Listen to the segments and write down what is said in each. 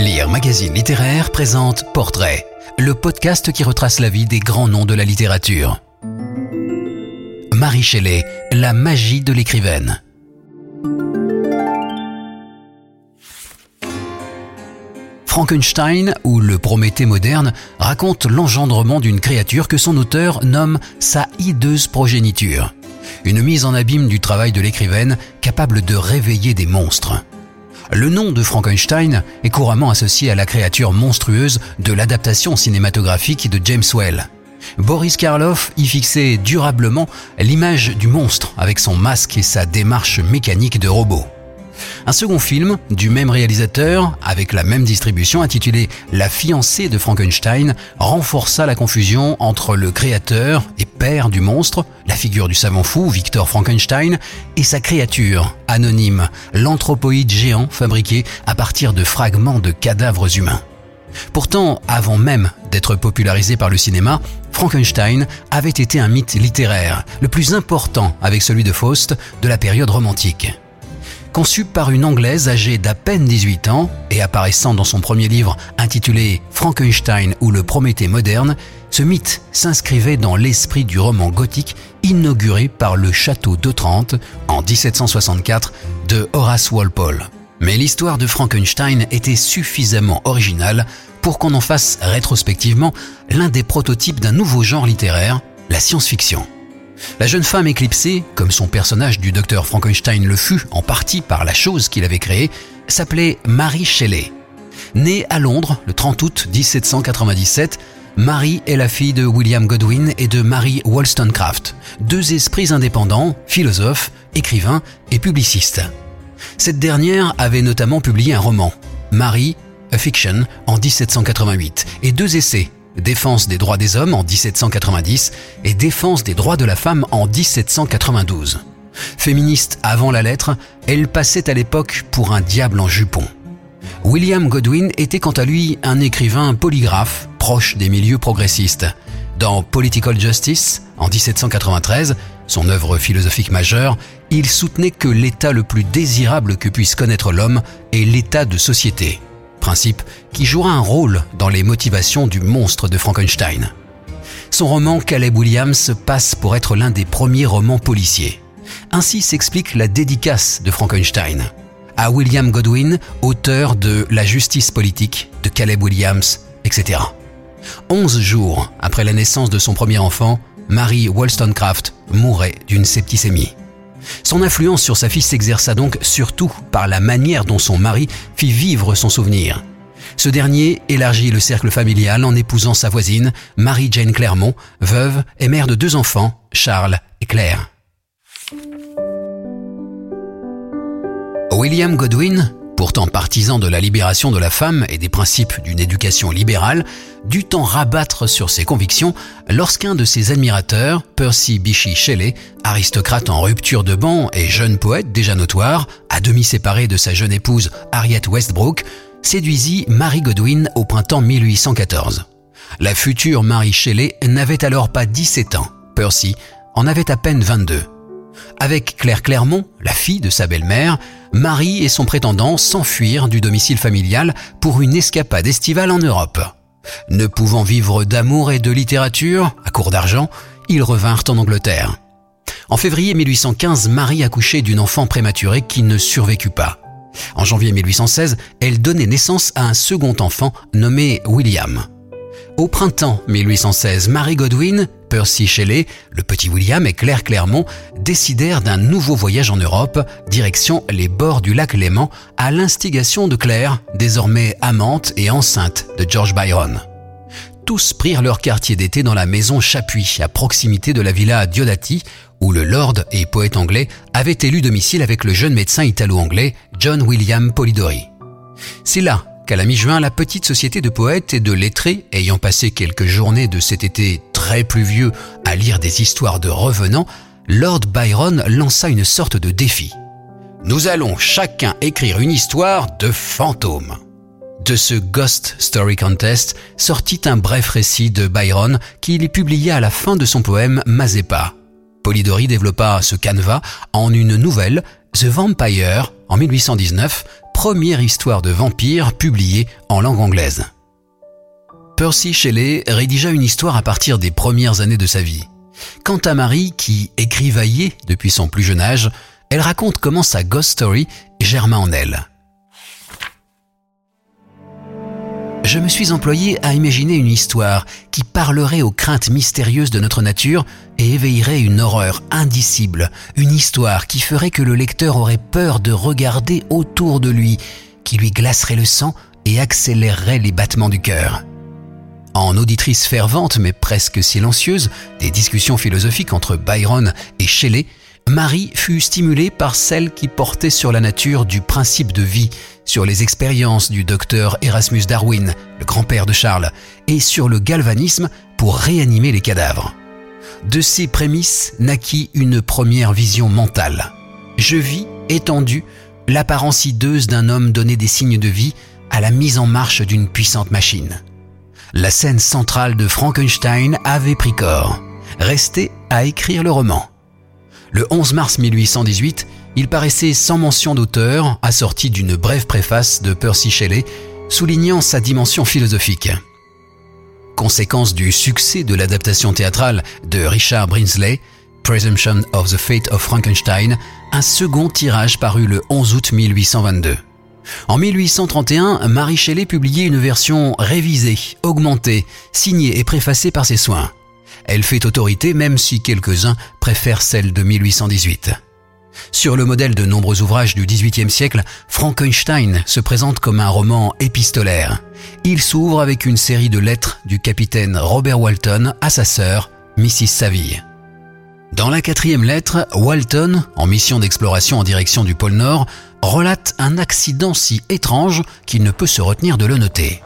Lire Magazine Littéraire présente Portrait, le podcast qui retrace la vie des grands noms de la littérature. Marie Shelley, la magie de l'écrivaine. Frankenstein, ou le Prométhée moderne, raconte l'engendrement d'une créature que son auteur nomme sa hideuse progéniture. Une mise en abîme du travail de l'écrivaine capable de réveiller des monstres. Le nom de Frankenstein est couramment associé à la créature monstrueuse de l'adaptation cinématographique de James Well. Boris Karloff y fixait durablement l'image du monstre avec son masque et sa démarche mécanique de robot. Un second film du même réalisateur, avec la même distribution intitulé La fiancée de Frankenstein, renforça la confusion entre le créateur et père du monstre, la figure du savant fou Victor Frankenstein, et sa créature, anonyme, l'anthropoïde géant fabriqué à partir de fragments de cadavres humains. Pourtant, avant même d'être popularisé par le cinéma, Frankenstein avait été un mythe littéraire, le plus important avec celui de Faust de la période romantique. Conçu par une Anglaise âgée d'à peine 18 ans et apparaissant dans son premier livre intitulé Frankenstein ou le Prométhée moderne, ce mythe s'inscrivait dans l'esprit du roman gothique inauguré par le château d'Otrante en 1764 de Horace Walpole. Mais l'histoire de Frankenstein était suffisamment originale pour qu'on en fasse rétrospectivement l'un des prototypes d'un nouveau genre littéraire, la science-fiction. La jeune femme éclipsée, comme son personnage du docteur Frankenstein le fut en partie par la chose qu'il avait créée, s'appelait Mary Shelley. Née à Londres le 30 août 1797, Mary est la fille de William Godwin et de Mary Wollstonecraft, deux esprits indépendants, philosophes, écrivains et publicistes. Cette dernière avait notamment publié un roman, Mary, a Fiction, en 1788, et deux essais, Défense des droits des hommes en 1790 et Défense des droits de la femme en 1792. Féministe avant la lettre, elle passait à l'époque pour un diable en jupon. William Godwin était quant à lui un écrivain polygraphe proche des milieux progressistes. Dans Political Justice, en 1793, son œuvre philosophique majeure, il soutenait que l'état le plus désirable que puisse connaître l'homme est l'état de société principe qui jouera un rôle dans les motivations du monstre de Frankenstein. Son roman Caleb Williams passe pour être l'un des premiers romans policiers. Ainsi s'explique la dédicace de Frankenstein à William Godwin, auteur de La justice politique de Caleb Williams, etc. Onze jours après la naissance de son premier enfant, Mary Wollstonecraft mourait d'une septicémie. Son influence sur sa fille s'exerça donc surtout par la manière dont son mari fit vivre son souvenir. Ce dernier élargit le cercle familial en épousant sa voisine, Marie-Jane Clermont, veuve et mère de deux enfants, Charles et Claire. William Godwin pourtant partisan de la libération de la femme et des principes d'une éducation libérale, dut en rabattre sur ses convictions lorsqu'un de ses admirateurs, Percy Bysshe Shelley, aristocrate en rupture de banc et jeune poète déjà notoire, à demi séparé de sa jeune épouse Harriet Westbrook, séduisit Mary Godwin au printemps 1814. La future Mary Shelley n'avait alors pas 17 ans. Percy en avait à peine 22. Avec Claire Clermont, la fille de sa belle-mère, Marie et son prétendant s'enfuirent du domicile familial pour une escapade estivale en Europe. Ne pouvant vivre d'amour et de littérature, à court d'argent, ils revinrent en Angleterre. En février 1815, Marie accouchait d'une enfant prématurée qui ne survécut pas. En janvier 1816, elle donnait naissance à un second enfant nommé William. Au printemps 1816, Marie Godwin, Percy Shelley, le petit William et Claire Clermont décidèrent d'un nouveau voyage en Europe, direction les bords du lac Léman, à l'instigation de Claire, désormais amante et enceinte de George Byron. Tous prirent leur quartier d'été dans la maison Chapuis, à proximité de la villa Diodati, où le lord et poète anglais avait élu domicile avec le jeune médecin italo-anglais John William Polidori. C'est là qu'à la mi-juin, la petite société de poètes et de lettrés, ayant passé quelques journées de cet été très pluvieux à lire des histoires de revenants, Lord Byron lança une sorte de défi. Nous allons chacun écrire une histoire de fantôme. De ce Ghost Story Contest sortit un bref récit de Byron qu'il publia à la fin de son poème Mazepa. Polidori développa ce canevas en une nouvelle, The Vampire, en 1819, première histoire de vampire publiée en langue anglaise. Percy Shelley rédigea une histoire à partir des premières années de sa vie. Quant à Marie, qui écrivaillait depuis son plus jeune âge, elle raconte comment sa ghost story germa en elle. Je me suis employé à imaginer une histoire qui parlerait aux craintes mystérieuses de notre nature et éveillerait une horreur indicible, une histoire qui ferait que le lecteur aurait peur de regarder autour de lui, qui lui glacerait le sang et accélérerait les battements du cœur. En auditrice fervente mais presque silencieuse des discussions philosophiques entre Byron et Shelley, Marie fut stimulée par celle qui portait sur la nature du principe de vie, sur les expériences du docteur Erasmus Darwin, le grand-père de Charles, et sur le galvanisme pour réanimer les cadavres. De ces prémices naquit une première vision mentale. Je vis, étendu, l'apparence hideuse d'un homme donné des signes de vie à la mise en marche d'une puissante machine la scène centrale de Frankenstein avait pris corps. Restait à écrire le roman. Le 11 mars 1818, il paraissait sans mention d'auteur, assorti d'une brève préface de Percy Shelley, soulignant sa dimension philosophique. Conséquence du succès de l'adaptation théâtrale de Richard Brinsley, Presumption of the Fate of Frankenstein, un second tirage parut le 11 août 1822. En 1831, Marie Shelley publiait une version révisée, augmentée, signée et préfacée par ses soins. Elle fait autorité même si quelques-uns préfèrent celle de 1818. Sur le modèle de nombreux ouvrages du XVIIIe siècle, Frankenstein se présente comme un roman épistolaire. Il s'ouvre avec une série de lettres du capitaine Robert Walton à sa sœur, Mrs. Saville. Dans la quatrième lettre, Walton, en mission d'exploration en direction du pôle Nord, relate un accident si étrange qu'il ne peut se retenir de le noter.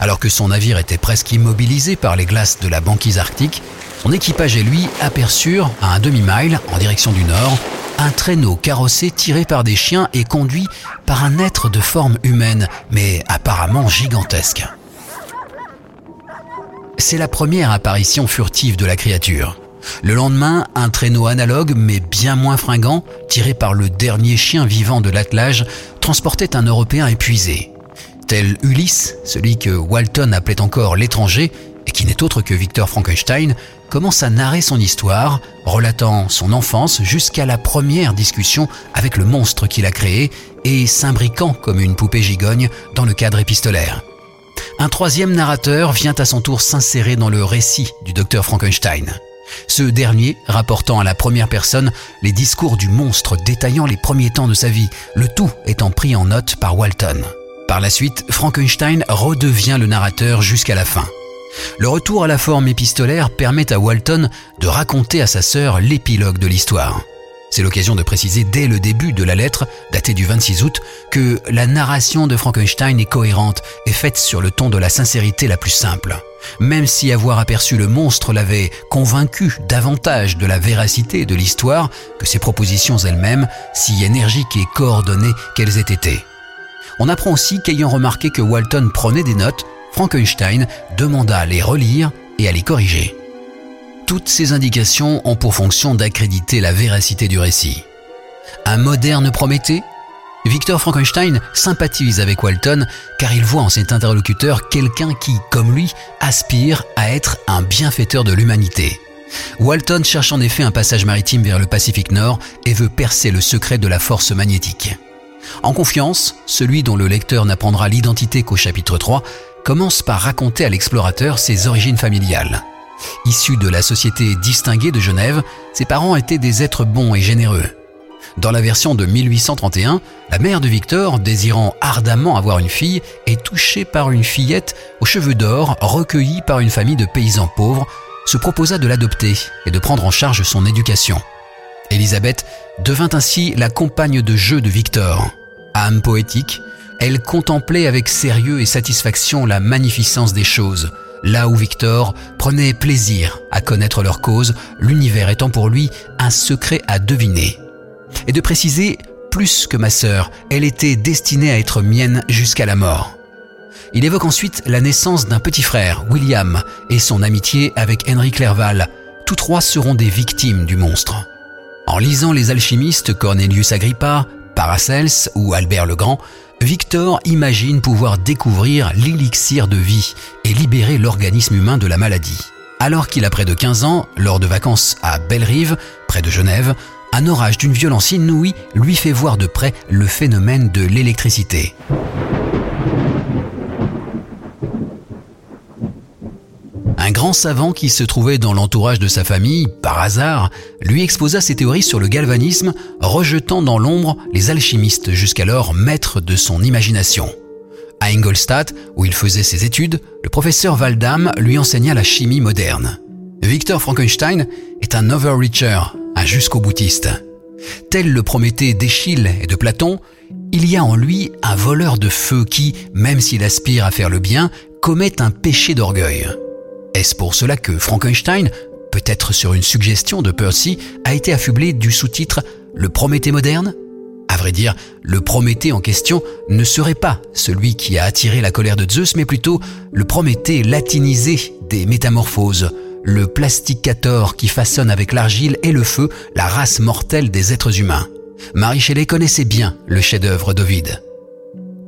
Alors que son navire était presque immobilisé par les glaces de la banquise arctique, son équipage et lui aperçurent, à un demi-mile en direction du nord, un traîneau carrossé tiré par des chiens et conduit par un être de forme humaine, mais apparemment gigantesque. C'est la première apparition furtive de la créature. Le lendemain, un traîneau analogue, mais bien moins fringant, tiré par le dernier chien vivant de l'attelage, transportait un Européen épuisé. Tel Ulysse, celui que Walton appelait encore l'étranger, et qui n'est autre que Victor Frankenstein, commence à narrer son histoire, relatant son enfance jusqu'à la première discussion avec le monstre qu'il a créé et s'imbriquant comme une poupée gigogne dans le cadre épistolaire. Un troisième narrateur vient à son tour s'insérer dans le récit du docteur Frankenstein. Ce dernier rapportant à la première personne les discours du monstre détaillant les premiers temps de sa vie, le tout étant pris en note par Walton. Par la suite, Frankenstein redevient le narrateur jusqu'à la fin. Le retour à la forme épistolaire permet à Walton de raconter à sa sœur l'épilogue de l'histoire. C'est l'occasion de préciser dès le début de la lettre, datée du 26 août, que la narration de Frankenstein est cohérente et faite sur le ton de la sincérité la plus simple. Même si avoir aperçu le monstre l'avait convaincu davantage de la véracité de l'histoire que ses propositions elles-mêmes, si énergiques et coordonnées qu'elles aient été. On apprend aussi qu'ayant remarqué que Walton prenait des notes, Frankenstein demanda à les relire et à les corriger. Toutes ces indications ont pour fonction d'accréditer la véracité du récit. Un moderne Prométhée? Victor Frankenstein sympathise avec Walton car il voit en cet interlocuteur quelqu'un qui, comme lui, aspire à être un bienfaiteur de l'humanité. Walton cherche en effet un passage maritime vers le Pacifique Nord et veut percer le secret de la force magnétique. En confiance, celui dont le lecteur n'apprendra l'identité qu'au chapitre 3 commence par raconter à l'explorateur ses origines familiales. Issu de la société distinguée de Genève, ses parents étaient des êtres bons et généreux. Dans la version de 1831, la mère de Victor, désirant ardemment avoir une fille, est touchée par une fillette aux cheveux d'or recueillie par une famille de paysans pauvres, se proposa de l'adopter et de prendre en charge son éducation. Élisabeth devint ainsi la compagne de jeu de Victor. Âme poétique, elle contemplait avec sérieux et satisfaction la magnificence des choses, là où Victor prenait plaisir à connaître leur cause, l'univers étant pour lui un secret à deviner. Et de préciser, plus que ma sœur, elle était destinée à être mienne jusqu'à la mort. Il évoque ensuite la naissance d'un petit frère, William, et son amitié avec Henry Clerval. Tous trois seront des victimes du monstre. En lisant les alchimistes Cornelius Agrippa, Paracels ou Albert le Grand, Victor imagine pouvoir découvrir l'élixir de vie et libérer l'organisme humain de la maladie. Alors qu'il a près de 15 ans, lors de vacances à Bellerive, près de Genève, un orage d'une violence inouïe lui fait voir de près le phénomène de l'électricité. Un savant qui se trouvait dans l'entourage de sa famille, par hasard, lui exposa ses théories sur le galvanisme, rejetant dans l'ombre les alchimistes jusqu'alors maîtres de son imagination. À Ingolstadt, où il faisait ses études, le professeur Waldam lui enseigna la chimie moderne. Victor Frankenstein est un overreacher, un jusqu'au boutiste. Tel le Prométhée d'Échille et de Platon, il y a en lui un voleur de feu qui, même s'il aspire à faire le bien, commet un péché d'orgueil. Est-ce pour cela que Frankenstein, peut-être sur une suggestion de Percy, a été affublé du sous-titre Le Prométhée moderne? À vrai dire, le Prométhée en question ne serait pas celui qui a attiré la colère de Zeus, mais plutôt le Prométhée latinisé des métamorphoses, le plasticator qui façonne avec l'argile et le feu la race mortelle des êtres humains. Marie Shelley connaissait bien le chef-d'œuvre d'Ovide.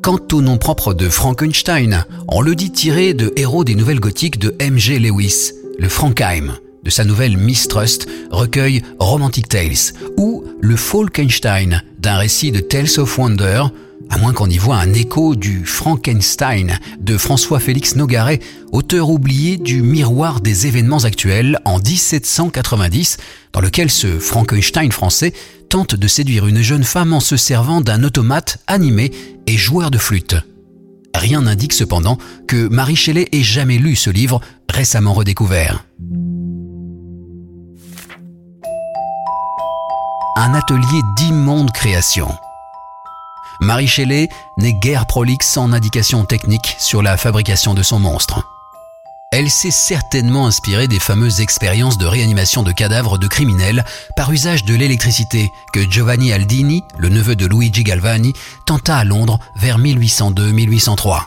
Quant au nom propre de Frankenstein, on le dit tiré de héros des nouvelles gothiques de M.G. Lewis, le Frankheim, de sa nouvelle Mistrust, recueil Romantic Tales, ou le Falkenstein, d'un récit de Tales of Wonder, à moins qu'on y voit un écho du Frankenstein de François-Félix Nogaret, auteur oublié du Miroir des événements actuels en 1790, dans lequel ce Frankenstein français tente de séduire une jeune femme en se servant d'un automate animé et joueur de flûte. Rien n'indique cependant que Marie Shelley ait jamais lu ce livre récemment redécouvert. Un atelier d'immonde création. Marie Shelley n'est guère prolixe en indications techniques sur la fabrication de son monstre. Elle s'est certainement inspirée des fameuses expériences de réanimation de cadavres de criminels par usage de l'électricité que Giovanni Aldini, le neveu de Luigi Galvani, tenta à Londres vers 1802-1803.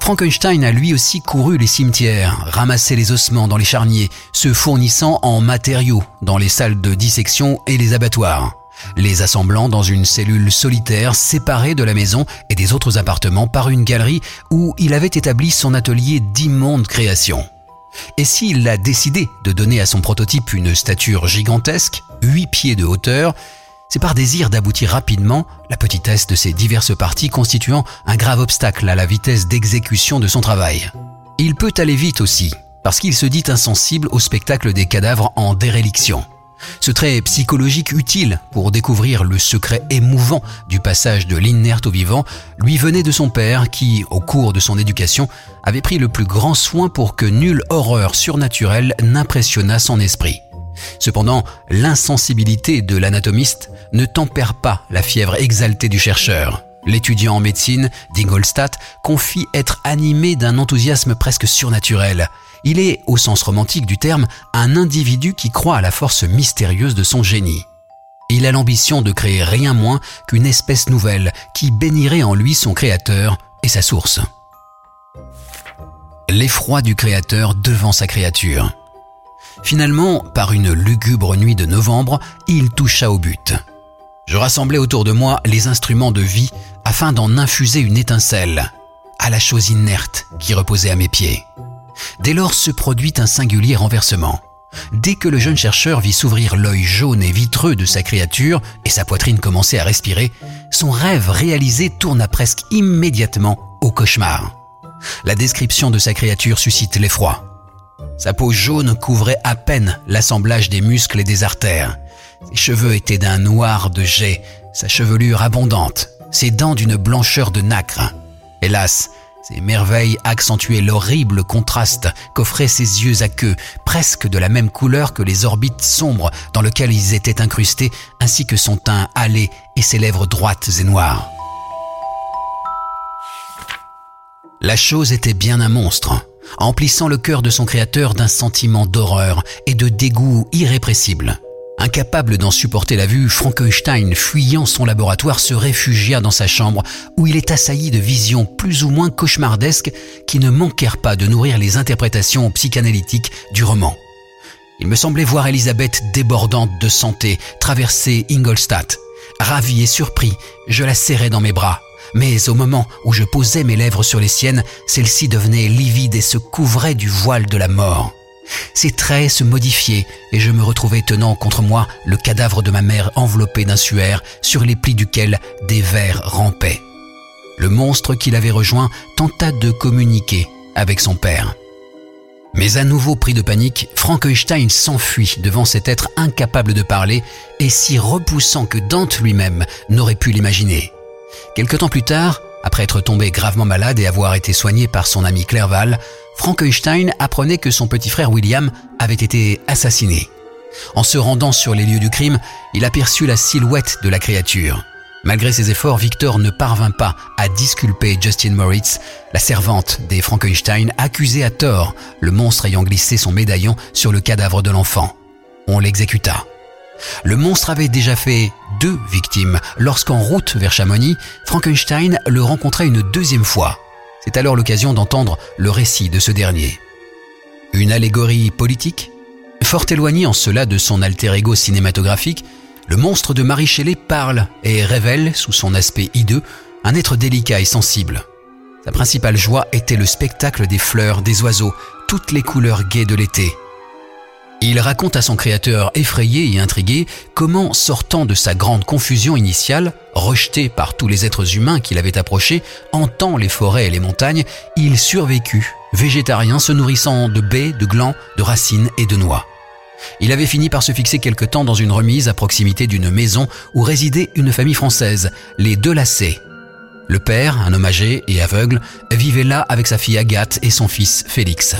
Frankenstein a lui aussi couru les cimetières, ramassé les ossements dans les charniers, se fournissant en matériaux dans les salles de dissection et les abattoirs les assemblant dans une cellule solitaire séparée de la maison et des autres appartements par une galerie où il avait établi son atelier d'immonde création. Et s'il a décidé de donner à son prototype une stature gigantesque, 8 pieds de hauteur, c'est par désir d'aboutir rapidement, la petitesse de ses diverses parties constituant un grave obstacle à la vitesse d'exécution de son travail. Il peut aller vite aussi, parce qu'il se dit insensible au spectacle des cadavres en déréliction. Ce trait psychologique utile pour découvrir le secret émouvant du passage de l'inerte au vivant lui venait de son père qui, au cours de son éducation, avait pris le plus grand soin pour que nulle horreur surnaturelle n'impressionnât son esprit. Cependant, l'insensibilité de l'anatomiste ne tempère pas la fièvre exaltée du chercheur. L'étudiant en médecine d'Ingolstadt confie être animé d'un enthousiasme presque surnaturel. Il est, au sens romantique du terme, un individu qui croit à la force mystérieuse de son génie. Il a l'ambition de créer rien moins qu'une espèce nouvelle qui bénirait en lui son créateur et sa source. L'effroi du créateur devant sa créature. Finalement, par une lugubre nuit de novembre, il toucha au but. Je rassemblais autour de moi les instruments de vie afin d'en infuser une étincelle à la chose inerte qui reposait à mes pieds. Dès lors se produit un singulier renversement. Dès que le jeune chercheur vit s'ouvrir l'œil jaune et vitreux de sa créature et sa poitrine commencer à respirer, son rêve réalisé tourna presque immédiatement au cauchemar. La description de sa créature suscite l'effroi. Sa peau jaune couvrait à peine l'assemblage des muscles et des artères. Ses cheveux étaient d'un noir de jet, sa chevelure abondante, ses dents d'une blancheur de nacre. Hélas, ces merveilles accentuaient l'horrible contraste qu'offraient ses yeux à queue, presque de la même couleur que les orbites sombres dans lesquelles ils étaient incrustés, ainsi que son teint hâlé et ses lèvres droites et noires. La chose était bien un monstre, emplissant le cœur de son créateur d'un sentiment d'horreur et de dégoût irrépressible. Incapable d'en supporter la vue, Frankenstein, fuyant son laboratoire, se réfugia dans sa chambre où il est assailli de visions plus ou moins cauchemardesques qui ne manquèrent pas de nourrir les interprétations psychanalytiques du roman. Il me semblait voir Elisabeth débordante de santé traverser Ingolstadt. Ravi et surpris, je la serrai dans mes bras. mais au moment où je posais mes lèvres sur les siennes, celles-ci devenaient livides et se couvraient du voile de la mort. Ses traits se modifiaient et je me retrouvais tenant contre moi le cadavre de ma mère enveloppé d'un suaire sur les plis duquel des vers rampaient. Le monstre qui l'avait rejoint tenta de communiquer avec son père. Mais à nouveau pris de panique, Frankenstein s'enfuit devant cet être incapable de parler et si repoussant que Dante lui-même n'aurait pu l'imaginer. Quelque temps plus tard, après être tombé gravement malade et avoir été soigné par son ami Clerval, Frankenstein apprenait que son petit frère William avait été assassiné. En se rendant sur les lieux du crime, il aperçut la silhouette de la créature. Malgré ses efforts, Victor ne parvint pas à disculper Justin Moritz, la servante des Frankenstein, accusée à tort, le monstre ayant glissé son médaillon sur le cadavre de l'enfant. On l'exécuta. Le monstre avait déjà fait deux victimes lorsqu'en route vers Chamonix, Frankenstein le rencontra une deuxième fois. C'est alors l'occasion d'entendre le récit de ce dernier. Une allégorie politique Fort éloigné en cela de son alter ego cinématographique, le monstre de Marie Shelley parle et révèle, sous son aspect hideux, un être délicat et sensible. Sa principale joie était le spectacle des fleurs, des oiseaux, toutes les couleurs gaies de l'été. Il raconte à son créateur effrayé et intrigué comment, sortant de sa grande confusion initiale, rejeté par tous les êtres humains qu'il avait approchés, hantant les forêts et les montagnes, il survécut, végétarien se nourrissant de baies, de glands, de racines et de noix. Il avait fini par se fixer quelque temps dans une remise à proximité d'une maison où résidait une famille française, les Delacé. Le père, un homme âgé et aveugle, vivait là avec sa fille Agathe et son fils Félix.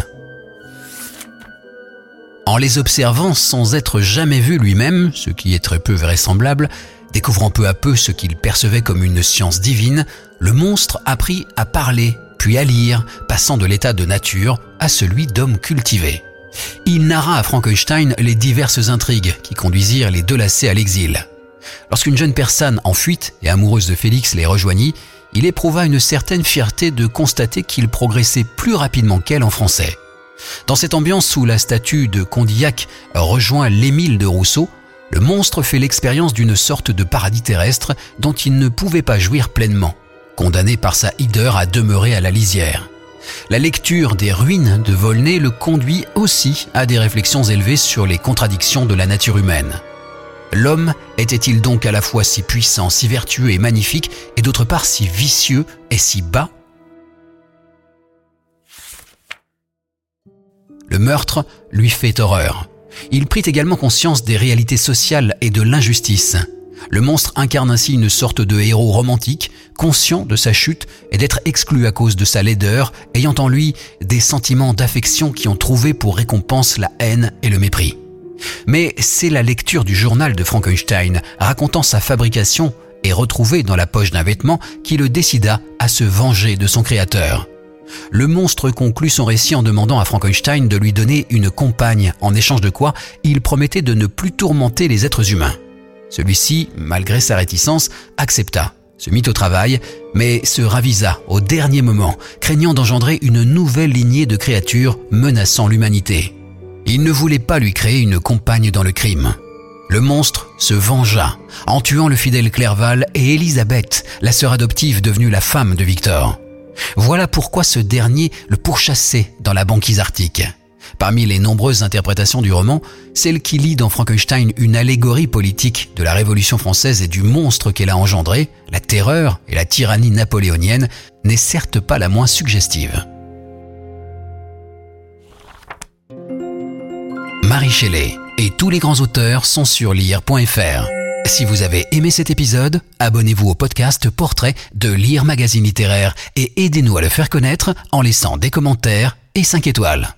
En les observant sans être jamais vu lui-même, ce qui est très peu vraisemblable, découvrant peu à peu ce qu'il percevait comme une science divine, le monstre apprit à parler, puis à lire, passant de l'état de nature à celui d'homme cultivé. Il narra à Frankenstein les diverses intrigues qui conduisirent les deux lacets à l'exil. Lorsqu'une jeune personne en fuite et amoureuse de Félix les rejoignit, il éprouva une certaine fierté de constater qu'il progressait plus rapidement qu'elle en français. Dans cette ambiance où la statue de Condillac rejoint l'Émile de Rousseau, le monstre fait l'expérience d'une sorte de paradis terrestre dont il ne pouvait pas jouir pleinement, condamné par sa hideur à demeurer à la lisière. La lecture des ruines de Volney le conduit aussi à des réflexions élevées sur les contradictions de la nature humaine. L'homme était-il donc à la fois si puissant, si vertueux et magnifique, et d'autre part si vicieux et si bas Le meurtre lui fait horreur. Il prit également conscience des réalités sociales et de l'injustice. Le monstre incarne ainsi une sorte de héros romantique, conscient de sa chute et d'être exclu à cause de sa laideur, ayant en lui des sentiments d'affection qui ont trouvé pour récompense la haine et le mépris. Mais c'est la lecture du journal de Frankenstein racontant sa fabrication et retrouvée dans la poche d'un vêtement qui le décida à se venger de son créateur. Le monstre conclut son récit en demandant à Frankenstein de lui donner une compagne, en échange de quoi il promettait de ne plus tourmenter les êtres humains. Celui-ci, malgré sa réticence, accepta, se mit au travail, mais se ravisa au dernier moment, craignant d'engendrer une nouvelle lignée de créatures menaçant l'humanité. Il ne voulait pas lui créer une compagne dans le crime. Le monstre se vengea en tuant le fidèle Clerval et Elisabeth, la sœur adoptive devenue la femme de Victor. Voilà pourquoi ce dernier le pourchassait dans la banquise arctique. Parmi les nombreuses interprétations du roman, celle qui lit dans Frankenstein une allégorie politique de la Révolution française et du monstre qu'elle a engendré, la terreur et la tyrannie napoléonienne, n'est certes pas la moins suggestive. Marie Shelley et tous les grands auteurs sont sur lire.fr. Si vous avez aimé cet épisode, abonnez-vous au podcast Portrait de Lire Magazine Littéraire et aidez-nous à le faire connaître en laissant des commentaires et 5 étoiles.